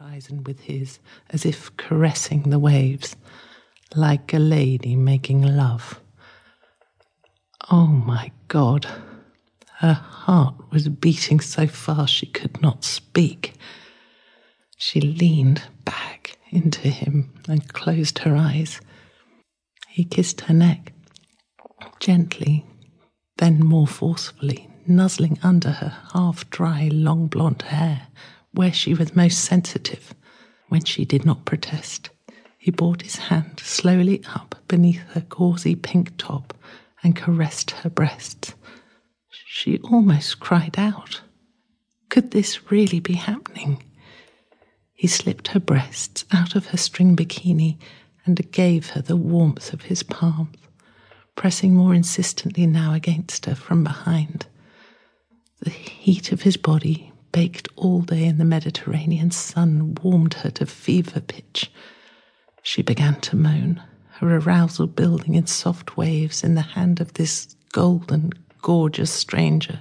horizon with his, as if caressing the waves, like a lady making love. Oh my God! Her heart was beating so fast she could not speak. She leaned back into him and closed her eyes. He kissed her neck, gently, then more forcefully, nuzzling under her half dry, long blonde hair, where she was most sensitive. When she did not protest, he brought his hand slowly up beneath her gauzy pink top and caressed her breasts. She almost cried out. Could this really be happening? He slipped her breasts out of her string bikini and gave her the warmth of his palms, pressing more insistently now against her from behind. The heat of his body, baked all day in the Mediterranean sun, warmed her to fever pitch. She began to moan, her arousal building in soft waves in the hand of this golden, gorgeous stranger.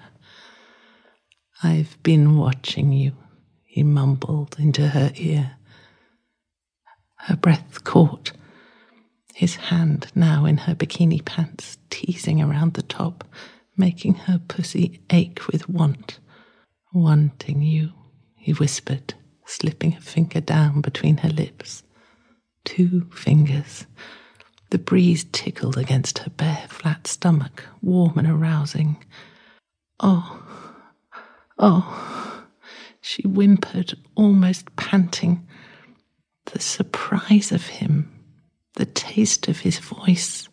I've been watching you, he mumbled into her ear. Her breath caught, his hand now in her bikini pants, teasing around the top, making her pussy ache with want. Wanting you, he whispered, slipping a finger down between her lips. Two fingers. The breeze tickled against her bare, flat stomach, warm and arousing. Oh, oh she whimpered, almost panting. The surprise of him, the taste of his voice.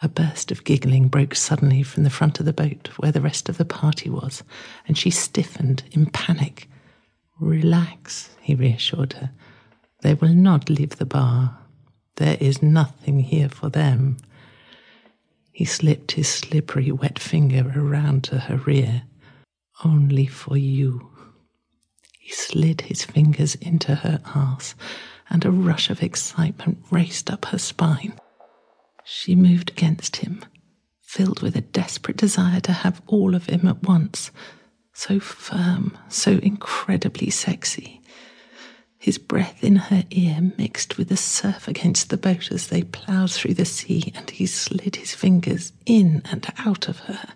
A burst of giggling broke suddenly from the front of the boat where the rest of the party was, and she stiffened in panic. Relax, he reassured her. They will not leave the bar. There is nothing here for them. He slipped his slippery wet finger around to her rear. Only for you. He slid his fingers into her arse, and a rush of excitement raced up her spine. She moved against him, filled with a desperate desire to have all of him at once. So firm, so incredibly sexy. His breath in her ear mixed with the surf against the boat as they ploughed through the sea, and he slid his fingers in and out of her.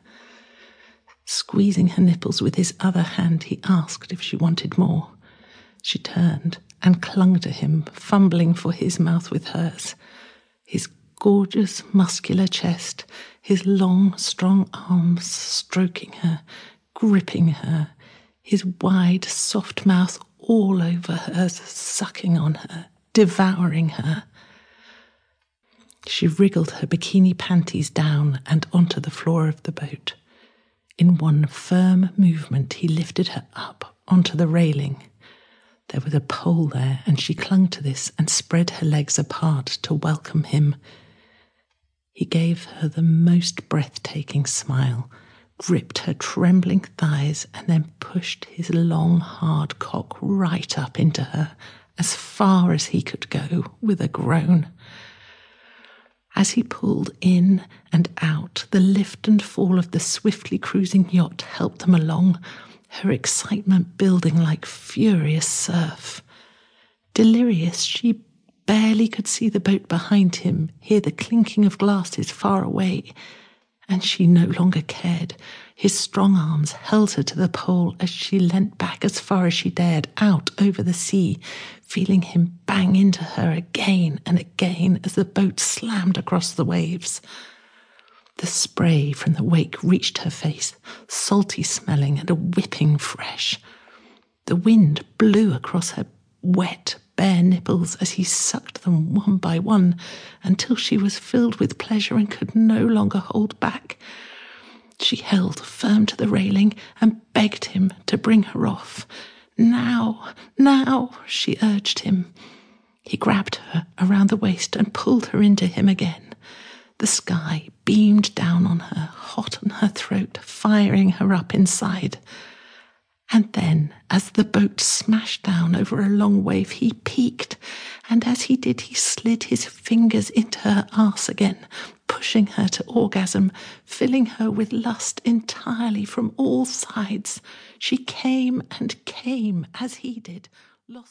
Squeezing her nipples with his other hand, he asked if she wanted more. She turned and clung to him, fumbling for his mouth with hers. His gorgeous, muscular chest, his long, strong arms stroking her, gripping her, his wide, soft mouth all over hers, sucking on her, devouring her. She wriggled her bikini panties down and onto the floor of the boat. In one firm movement, he lifted her up onto the railing. There was a pole there, and she clung to this and spread her legs apart to welcome him. He gave her the most breathtaking smile, gripped her trembling thighs, and then pushed his long, hard cock right up into her, as far as he could go, with a groan. As he pulled in and out, the lift and fall of the swiftly cruising yacht helped them along, her excitement building like furious surf. Delirious, she barely could see the boat behind him, hear the clinking of glasses far away, and she no longer cared. His strong arms held her to the pole as she leant back as far as she dared out over the sea, feeling him bang into her again and again as the boat slammed across the waves. The spray from the wake reached her face, salty smelling and a whipping fresh. The wind blew across her wet, bare nipples as he sucked them one by one until she was filled with pleasure and could no longer hold back. She held firm to the railing and begged him to bring her off. Now, now, she urged him. He grabbed her around the waist and pulled her into him again. The sky beamed down on her, hot on her throat, firing her up inside. And then, as the boat smashed down over a long wave, he peaked, and as he did, he slid his fingers into her arse again, pushing her to orgasm, filling her with lust entirely from all sides. She came and came as he did, lost.